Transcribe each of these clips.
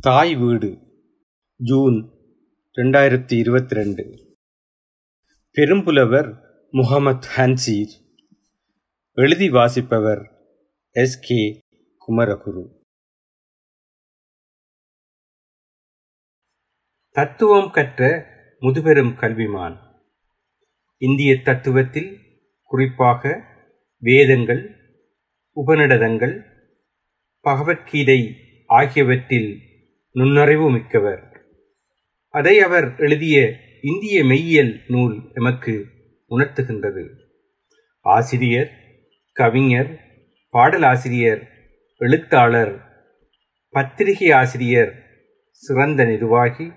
தாய் வீடு ஜூன் ரெண்டாயிரத்தி இருபத்தி ரெண்டு. பெரும்புலவர் முகமத் ஹன்சீர் எழுதி வாசிப்பவர் எஸ் கே குமரகுரு. தத்துவம் கற்ற முதுபெரும் கல்விமான். இந்திய தத்துவத்தில் குறிப்பாக வேதங்கள் உபநிடதங்கள் பகவத்கீதை ஆகியவற்றில் நுண்ணறிவு மிக்கவர். அதை அவர் எழுதிய இந்திய மெய்யியல் நூல் எமக்கு உணர்த்துகின்றது. ஆசிரியர் கவிஞர் பாடலாசிரியர் எழுத்தாளர் பத்திரிகை ஆசிரியர் சிறந்த நிர்வாகி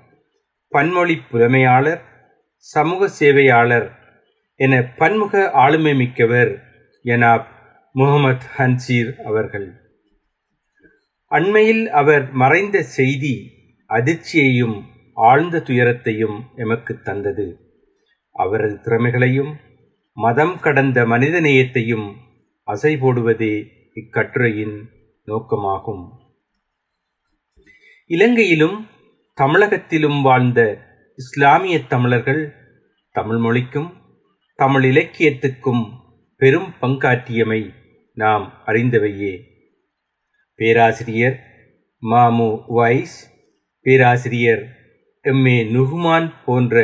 பன்மொழி புலமையாளர் சமூக சேவையாளர் என பன்முக ஆளுமை மிக்கவர் எனாப் முகமது ஹன்சீர் அவர்கள். அண்மையில் அவர் மறைந்த செய்தி அதிர்ச்சியையும் ஆழ்ந்த துயரத்தையும் எமக்கு தந்தது. அவரது திறமைகளையும் மதம் கடந்த மனிதநேயத்தையும் அசை போடுவதே இக்கட்டுரையின் நோக்கமாகும். இலங்கையிலும் தமிழகத்திலும் வாழ்ந்த இஸ்லாமிய தமிழர்கள் தமிழ் மொழிக்கும் தமிழ் இலக்கியத்துக்கும் பெரும் பங்காற்றியமை நாம் அறிந்தவையே. பேராசிரியர் மாமு வைஸ் பேராசிரியர் எம். ஏ. நுகுமான் போன்ற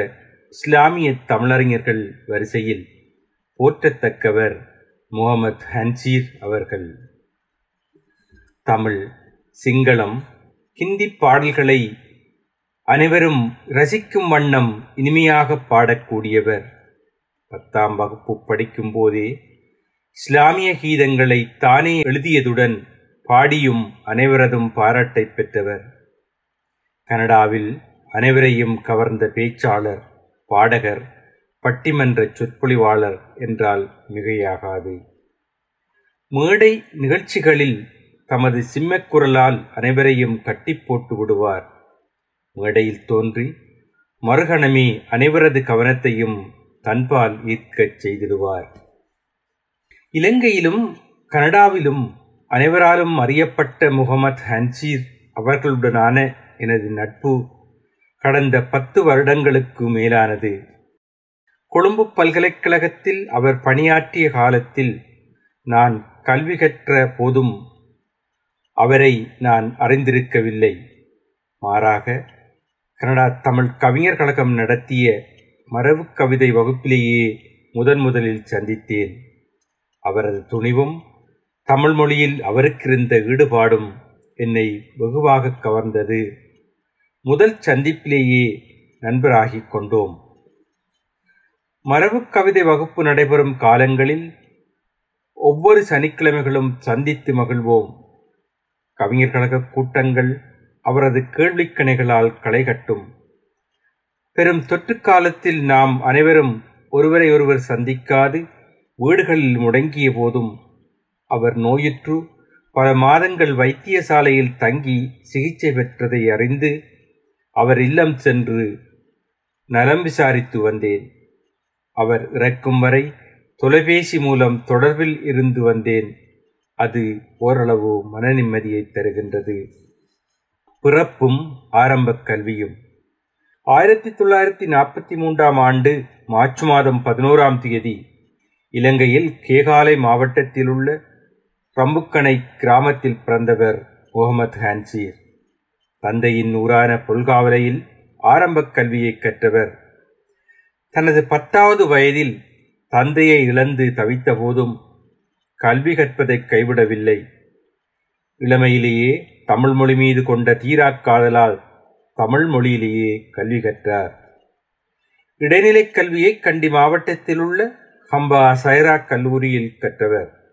இஸ்லாமிய தமிழறிஞர்கள் வரிசையில் போற்றத்தக்கவர் முகமது ஹன்சீர் அவர்கள். தமிழ் சிங்களம் ஹிந்தி பாடல்களை அனைவரும் ரசிக்கும் வண்ணம் இனிமையாக பாடக்கூடியவர். பத்தாம் வகுப்பு படிக்கும் போதே இஸ்லாமிய கீதங்களை தானே எழுதியதுடன் பாடியும் அனைவரதும் பாராட்டை பெற்றவர். கனடாவில் அனைவரையும் கவர்ந்த பேச்சாளர் பாடகர் பட்டிமன்ற சொற்பொழிவாளர் என்றால் மிகையாகாது. மேடை நிகழ்ச்சிகளில் தமது சிம்மக்குரலால் அனைவரையும் கட்டி போட்டு விடுவார். மேடையில் தோன்றி மறுகணமே அனைவரது கவனத்தையும் தன்பால் ஈர்க்கச் செய்திடுவார். இலங்கையிலும் கனடாவிலும் அனைவராலும் அறியப்பட்ட முகமது ஹன்சீர் அவர்களுடனான எனது நட்பு கடந்த பத்து வருடங்களுக்கு மேலானது. கொழும்பு பல்கலைக்கழகத்தில் அவர் பணியாற்றிய காலத்தில் நான் கல்வி கற்ற போதும் அவரை நான் அறிந்திருக்கவில்லை. மாறாக கனடா தமிழ் கவிஞர் கழகம் நடத்திய மரபு கவிதை வகுப்பிலேயே முதன் முதலில் சந்தித்தேன். அவரது துணிவும் தமிழ் மொழியில் அவருக்கிருந்த ஈடுபாடும் என்னை வெகுவாக கவர்ந்தது. முதல் சந்திப்பிலேயே நண்பராகிக் கொண்டோம். மரபு கவிதை வகுப்பு நடைபெறும் காலங்களில் ஒவ்வொரு சனிக்கிழமைகளும் சந்தித்து மகிழ்வோம். கவிஞர் கழக கூட்டங்கள் அவரது கேள்விக்கணைகளால் களைகட்டும் பெரும் தொற்று காலத்தில் நாம் அனைவரும் ஒருவரை ஒருவர் சந்திக்காது வீடுகளில் முடங்கிய போதும் அவர் நோயுற்று பல மாதங்கள் வைத்தியசாலையில் தங்கி சிகிச்சை பெற்றதை அறிந்து அவர் இல்லம் சென்று நலம் விசாரித்து வந்தேன். அவர் இறக்கும் வரை தொலைபேசி மூலம் தொடர்பில் இருந்து வந்தேன். அது ஓரளவு மன நிம்மதியை தருகின்றது. பிறப்பும் ஆரம்ப கல்வியும். ஆயிரத்தி தொள்ளாயிரத்தி நாற்பத்தி மூன்றாம் ஆண்டு மார்ச் மாதம் பதினோராம் தேதி இலங்கையில் கேகாலை மாவட்டத்தில் உள்ள ரம்புக்கணை கிராமத்தில் பிறந்தவர் முகமது ஹான்சீர். தந்தையின் ஊரான பொல்காவலையில் ஆரம்பக் கல்வியை கற்றவர். தனது பத்தாவது வயதில் தந்தையை இழந்து தவித்த போதும் கல்வி கற்பதை கைவிடவில்லை. இளமையிலேயே தமிழ் மொழி மீது கொண்ட தீராக் காதலால் தமிழ் மொழியிலேயே கல்வி கற்றார். இடைநிலைக் கல்வியை கண்டி மாவட்டத்தில் உள்ள ஹம்பா சைரா கல்லூரியில் கற்றவர்.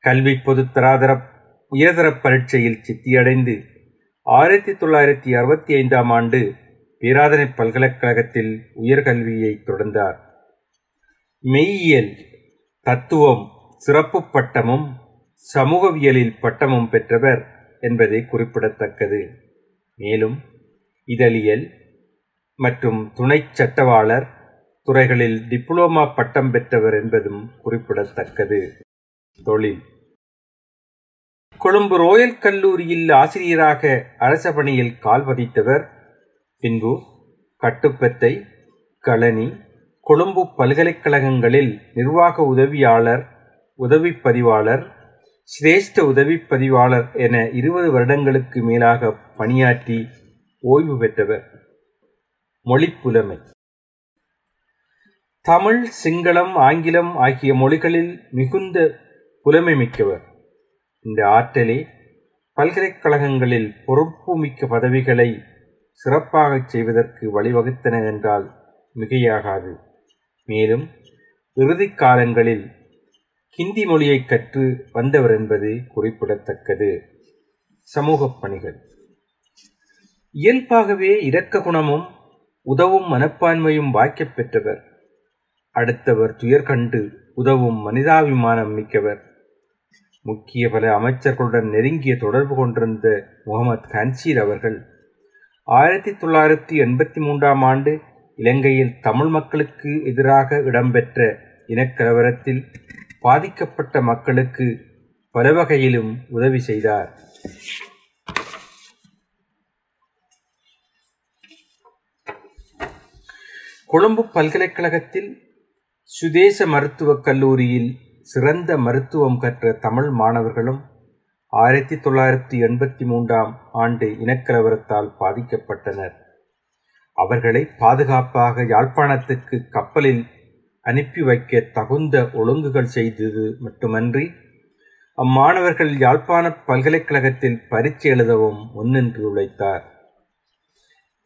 கல்வி பொதுத்தராதர உயர்தர பரீட்சையில் சித்தியடைந்து ஆயிரத்தி தொள்ளாயிரத்தி அறுபத்தி ஐந்தாம் ஆண்டு பேராதனை பல்கலைக்கழகத்தில் உயர்கல்வியை தொடர்ந்தார். மெய்யியல் தத்துவம் சிறப்பு பட்டமும் சமூகவியலில் பட்டமும் பெற்றவர் என்பதை குறிப்பிடத்தக்கது. மேலும் இதழியல் மற்றும் துணை சட்டவாளர் துறைகளில் டிப்ளோமா பட்டம் பெற்றவர் என்பதும் குறிப்பிடத்தக்கது. தொழில். கொழும்பு ரோயல் கல்லூரியில் ஆசிரியராக அரச பணியில் கால் பதித்தவர் பின்பு கட்டுப்பத்தை களனி கொழும்பு பல்கலைக்கழகங்களில் நிர்வாக உதவியாளர் உதவி பதிவாளர் சிரேஷ்ட உதவி பதிவாளர் என இருபது வருடங்களுக்கு மேலாக பணியாற்றி ஓய்வு பெற்றவர். மொழிப்புலமை. தமிழ் சிங்களம் ஆங்கிலம் ஆகிய மொழிகளில் மிகுந்த புலமை மிக்கவர். இந்த ஆற்றலே பல்கலைக்கழகங்களில் பொறுப்புமிக்க பதவிகளை சிறப்பாகச் செய்வதற்கு வழிவகுத்தன என்றால் மிகையாகாது. மேலும் இறுதி காலங்களில் ஹிந்தி மொழியை கற்று வந்தவர் என்பது குறிப்பிடத்தக்கது. சமூகப் பணிகள். இயல்பாகவே இரக்க குணமும் உதவும் மனப்பான்மையும் வாய்க்கப் பெற்றவர். அடுத்தவர் துயர் கண்டு உதவும் மனிதாபிமானம் மிக்கவர். முக்கிய பல அமைச்சர்களுடன் நெருங்கிய தொடர்பு கொண்டிருந்த முகமது கன்சீர் அவர்கள் ஆயிரத்தி தொள்ளாயிரத்தி எண்பத்தி மூன்றாம் ஆண்டு இலங்கையில் தமிழ் மக்களுக்கு எதிராக இடம்பெற்ற இனக்கலவரத்தில் பாதிக்கப்பட்ட மக்களுக்கு பல வகையிலும் உதவி செய்தார். கொழும்பு பல்கலைக்கழகத்தில் சுதேச மருத்துவக் கல்லூரியில் சிறந்த மருத்துவம் கற்ற தமிழ் மாணவர்களும் ஆயிரத்தி தொள்ளாயிரத்தி எண்பத்தி மூன்றாம் ஆண்டு இனக்கலவரத்தால் பாதிக்கப்பட்டனர். அவர்களை பாதுகாப்பாக யாழ்ப்பாணத்துக்கு கப்பலில் அனுப்பி வைக்க தகுந்த ஒழுங்குகள் செய்தது மட்டுமன்றி அம்மாணவர்கள் யாழ்ப்பாண பல்கலைக்கழகத்தில் பரீட்சை எழுதவும் முன்னின்று உழைத்தார்.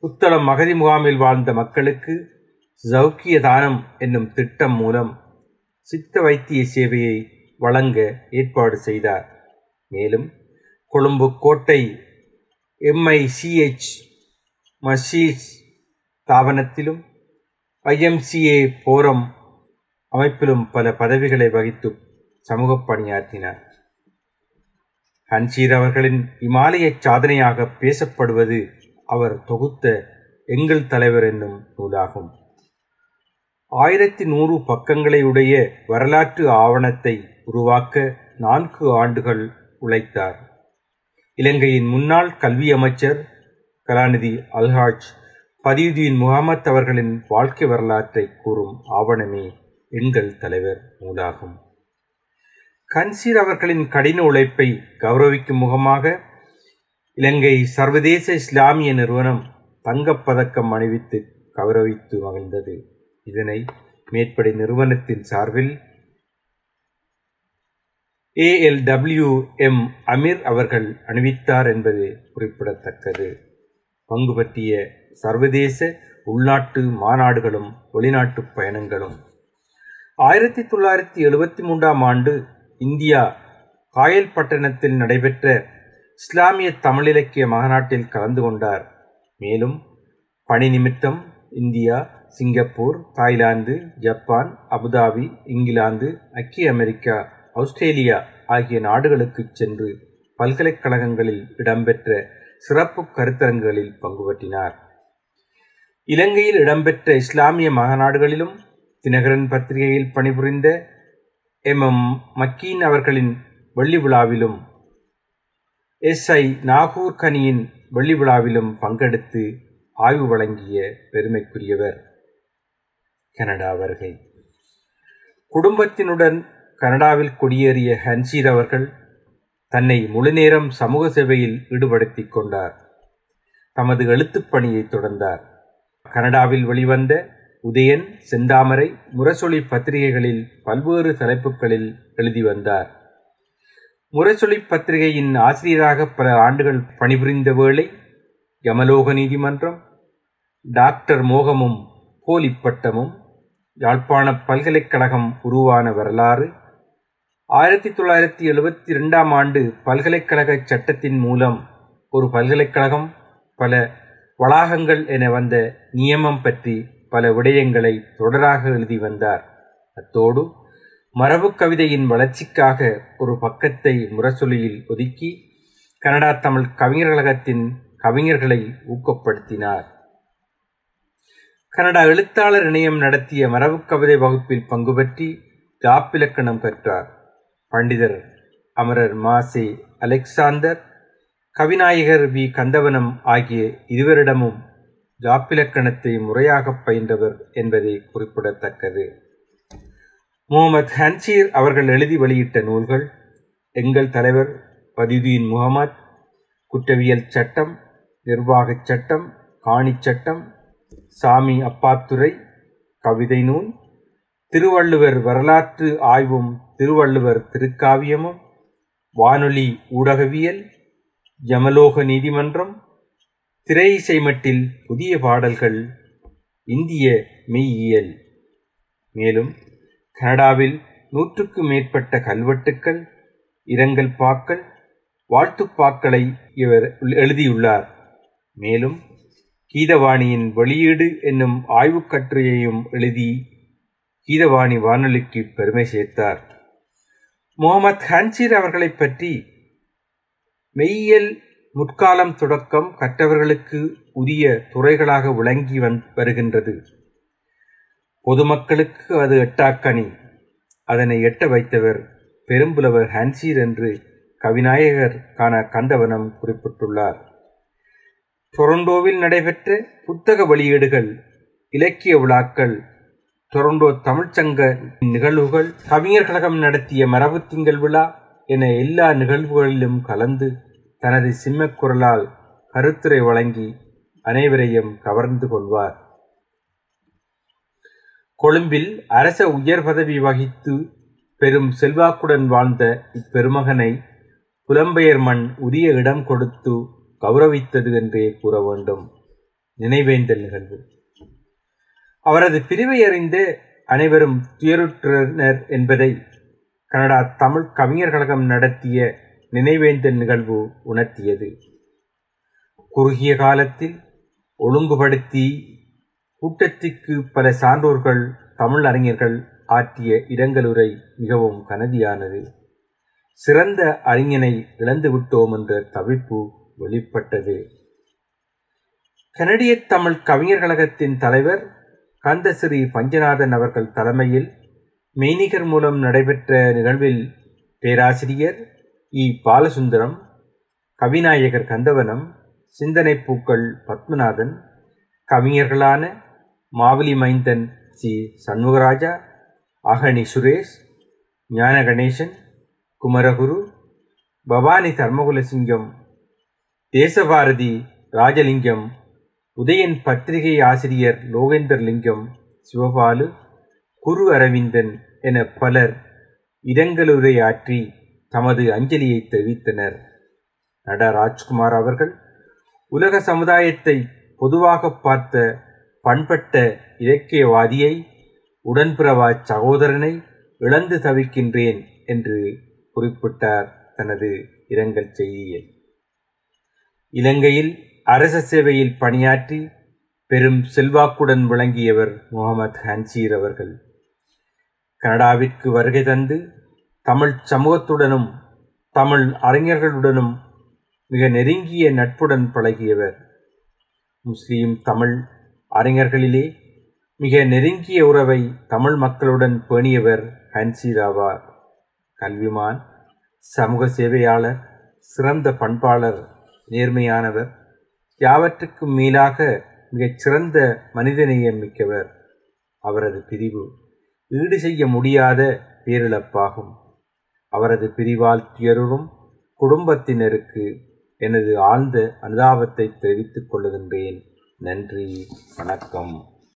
புத்தளம் மகதி முகாமில் வாழ்ந்த மக்களுக்கு சௌக்கிய தானம் என்னும் திட்டம் மூலம் சித்த வைத்திய சேவையை வழங்க ஏற்பாடு செய்தார். மேலும் கொழும்பு கோட்டை எம்ஐசிஎச் மஷீஸ் ஸ்தாபனத்திலும் ஐஎம்சிஏ போரம் அமைப்பிலும் பல பதவிகளை வகித்து சமூக பணியாற்றினார். ஹன்சீர் அவர்களின் இமாலய சாதனையாக பேசப்படுவது அவர் தொகுத்த எங்கள் தலைவர் என்னும் நூலாகும். ஆயிரத்தி நூறு பக்கங்களையுடைய வரலாற்று ஆவணத்தை உருவாக்க நான்கு ஆண்டுகள் உழைத்தார். இலங்கையின் முன்னாள் கல்வி அமைச்சர் கலாநிதி அல்ஹாஜ் பதியுதீன் முகமத் அவர்களின் வாழ்க்கை வரலாற்றை கூறும் ஆவணமே எங்கள் தலைவர் நூலாகும். கன்சீர் அவர்களின் கடின உழைப்பை கௌரவிக்கும் முகமாக இலங்கை சர்வதேச இஸ்லாமிய நிறுவனம் தங்கப்பதக்கம் அணிவித்து கௌரவித்து மகிழ்ந்தது. இதனை மேற்படி நிறுவனத்தின் சார்பில் ஏஎல்டபிள்யூ எம் அமீர் அவர்கள் அணிவித்தார் என்பது குறிப்பிடத்தக்கது. பங்கு பற்றிய சர்வதேச உள்நாட்டு மாநாடுகளும் வெளிநாட்டு பயணங்களும். ஆயிரத்தி தொள்ளாயிரத்தி எழுபத்தி மூன்றாம் ஆண்டு இந்தியா காயல்பட்டணத்தில் நடைபெற்ற இஸ்லாமிய தமிழிலக்கிய மாநாட்டில் கலந்து கொண்டார். மேலும் பணி நிமித்தம் India Singapore Thailand Japan Abu Dhabi England ஐக்கிய அமெரிக்கா ஆஸ்திரேலியா ஆகிய நாடுகளுக்கு சென்று பல்கலைக்கழகங்களில் இடம்பெற்ற சிறப்பு கருத்தரங்குகளில் பங்குபற்றினார் இலங்கையில் இடம்பெற்ற இஸ்லாமிய மகநாடுகளிலும் தினகரன் பத்திரிகையில் பணிபுரிந்த எம். எம். மக்கீன் அவர்களின் வெள்ளி விழாவிலும் எஸ். ஐ. நாகூர் கனியின் வெள்ளி விழாவிலும் பங்கெடுத்து ஆய்வு வழங்கிய பெருமைக்குரியவர். கனடா வருகை. குடும்பத்தினுடன் கனடாவில் குடியேறிய ஹன்சீர் அவர்கள் தன்னை முழுநேரம் சமூக சேவையில் ஈடுபடுத்திக் கொண்டார். தமது எழுத்துப் பணியை தொடர்ந்தார். கனடாவில் வெளிவந்த உதயன் செந்தாமரை முரசொலி பத்திரிகைகளில் பல்வேறு தலைப்புகளில் எழுதி வந்தார். முரசொலி பத்திரிகையின் ஆசிரியராக பல ஆண்டுகள் பணிபுரிந்த வேளை யமலோக நீதிமன்றம் டாக்டர் மோகமும் போலிப்பட்டமும் யாழ்ப்பாணப் யாழ்ப்பாண பல்கலைக்கழகம் உருவான வரலாறு. ஆயிரத்தி தொள்ளாயிரத்தி எழுபத்தி ரெண்டாம் ஆண்டு பல்கலைக்கழக சட்டத்தின் மூலம் ஒரு பல்கலைக்கழகம் பல வளாகங்கள் என வந்த நியமம் பற்றி பல விடயங்களை தொடராக எழுதி வந்தார். அத்தோடு மரபு கவிதையின் வளர்ச்சிக்காக ஒரு பக்கத்தை முரசொலியில் ஒதுக்கி கனடா தமிழ் கவிஞர் கழகத்தின் கவிஞர்களை ஊக்கப்படுத்தினார். கனடா எழுத்தாளர் இணையம் நடத்திய மரபு கவிதை வகுப்பில் பங்கு பற்றி காப்பிலக்கணம் பெற்றார் பண்டிதர் அமரர் மாசே அலெக்சாந்தர் கவிநாயகர் வி. கந்தவனம் ஆகிய இருவரிடமும் காப்பிலக்கணத்தை முறையாகப் பயின்றவர் என்பதை குறிப்பிடத்தக்கது. முகமது ஹன்சீர் அவர்கள் எழுதி வெளியிட்ட நூல்கள் எங்கள் தலைவர் பதியுதீன் முகமது குற்றவியல் சட்டம் நிர்வாகச் சட்டம் காணிச் சட்டம் சாமி அப்பாத்துரை கவிதை நூல் திருவள்ளுவர் வரலாற்று ஆய்வும் திருவள்ளுவர் திருக்காவியமும் வானொலி ஊடகவியல் யமலோக நீதிமன்றம் திரை இசைமட்டில் புதிய பாடல்கள் இந்திய மெய்யியல். மேலும் கனடாவில் நூற்றுக்கு மேற்பட்ட கல்வெட்டுக்கள் இரங்கல் பாக்கள் வாழ்த்துப்பாக்களை இவர் எழுதியுள்ளார். மேலும் கீதவாணியின் வெளியீடு என்னும் ஆய்வுக்கட்டுரையையும் எழுதி கீதவாணி வானொலிக்கு பெருமை சேர்த்தார். முகமது ஹன்சீர் அவர்களைப் பற்றி மெய்யியல் முற்காலம் தொடக்கம் கற்றவர்களுக்கு உரிய துறைகளாக விளங்கி வந் வருகின்றது. பொதுமக்களுக்கு அது எட்டாக்கனி. அதனை எட்ட வைத்தவர் பெரும்புலவர் ஹன்சீர் என்று கவிநாயகர் காண கந்தவனம் குறிப்பிட்டுள்ளார். டொரண்டோவில் நடைபெற்ற புத்தக வெளியீடுகள் இலக்கிய விழாக்கள் டொரண்டோ தமிழ்ச்சங்க நிகழ்வுகள் கவிஞர் கழகம் நடத்திய மரபு திங்கள் விழா என எல்லா நிகழ்வுகளிலும் கலந்து தனது சிம்மக்குரலால் கருத்துரை வழங்கி அனைவரையும் கவர்ந்து கொள்வார். கொழும்பில் அரச உயர் பதவி வகித்து பெரும் செல்வாக்குடன் வாழ்ந்த இப்பெருமகனை புலம்பெயர் மண் உரிய இடம் கொடுத்து கௌரவித்தது என்றே கூற வேண்டும். நினைவேந்தல் நிகழ்வு அவரது பிரிவை அறிந்த அனைவரும் துயருற்றனர் என்பதை கனடா தமிழ் கவிஞர் கழகம் நடத்திய நினைவேந்தல் நிகழ்வு உணர்த்தியது. குறுகிய காலத்தில் ஒழுங்குபடுத்தி கூட்டத்திற்கு பல சான்றோர்கள் தமிழ் அறிஞர்கள் ஆற்றிய இரங்கலுரை மிகவும் கனதியானது. சிறந்த அறிஞனை இழந்துவிட்டோம் என்ற தவிப்பு வெளிப்பட்டது. கனடிய தமிழ் கவிஞர் கழகத்தின் தலைவர் கந்தசிறி பஞ்சநாதன் அவர்கள் தலைமையில் மெய்நிகர் மூலம் நடைபெற்ற நிகழ்வில் பேராசிரியர் இ. பாலசுந்தரம் கவிநாயகர் கந்தவனம் சிந்தனை பூக்கள் பத்மநாதன் கவிஞர்களான மாவலி மைந்தன் சி. சண்முகராஜா அகனி சுரேஷ் ஞான கணேசன் குமரகுரு பவானி தர்மகுலசிங்கம் தேசபாரதி ராஜலிங்கம் உதயன் பத்திரிகை ஆசிரியர் லோகேந்தர் லிங்கம் சிவபாலு குரு அரவிந்தன் என பலர் இரங்கலுரையாற்றி தமது அஞ்சலியை தெரிவித்தனர் நட ராஜ்குமார் அவர்கள் உலக சமுதாயத்தை பொதுவாக பார்த்த பண்பட்ட இலக்கியவாதியை உடன்பிறவா சகோதரனை இழந்து தவிக்கின்றேன் என்று குறிப்பிட்டார் தனது இரங்கல் செய்தியில். இலங்கையில் அரச சேவையில் பணியாற்றி பெரும் செல்வாக்குடன் விளங்கியவர் முகமது ஹன்சீர் அவர்கள். கனடாவிற்கு வருகை தந்து தமிழ் சமூகத்துடனும் தமிழ் அறிஞர்களுடனும் மிக நெருங்கிய நட்புடன் பழகியவர். முஸ்லீம் தமிழ் அறிஞர்களிலே மிக நெருங்கிய உறவை தமிழ் மக்களுடன் பேணியவர் ஹன்சீர் ஆவார். கல்விமான் சமூக சேவையாளர் சிறந்த பண்பாளர் நேர்மையானவர் யாவற்றுக்கும் மேலாக மிகச் சிறந்த மனிதநேயம் மிக்கவர். அவரது பிரிவு ஈடு செய்ய முடியாத பேரிழப்பாகும். அவரது பிரிவால் துயருறும் குடும்பத்தினருக்கு எனது ஆழ்ந்த அனுதாபத்தை தெரிவித்துக் கொள்ளுகின்றேன். நன்றி வணக்கம்.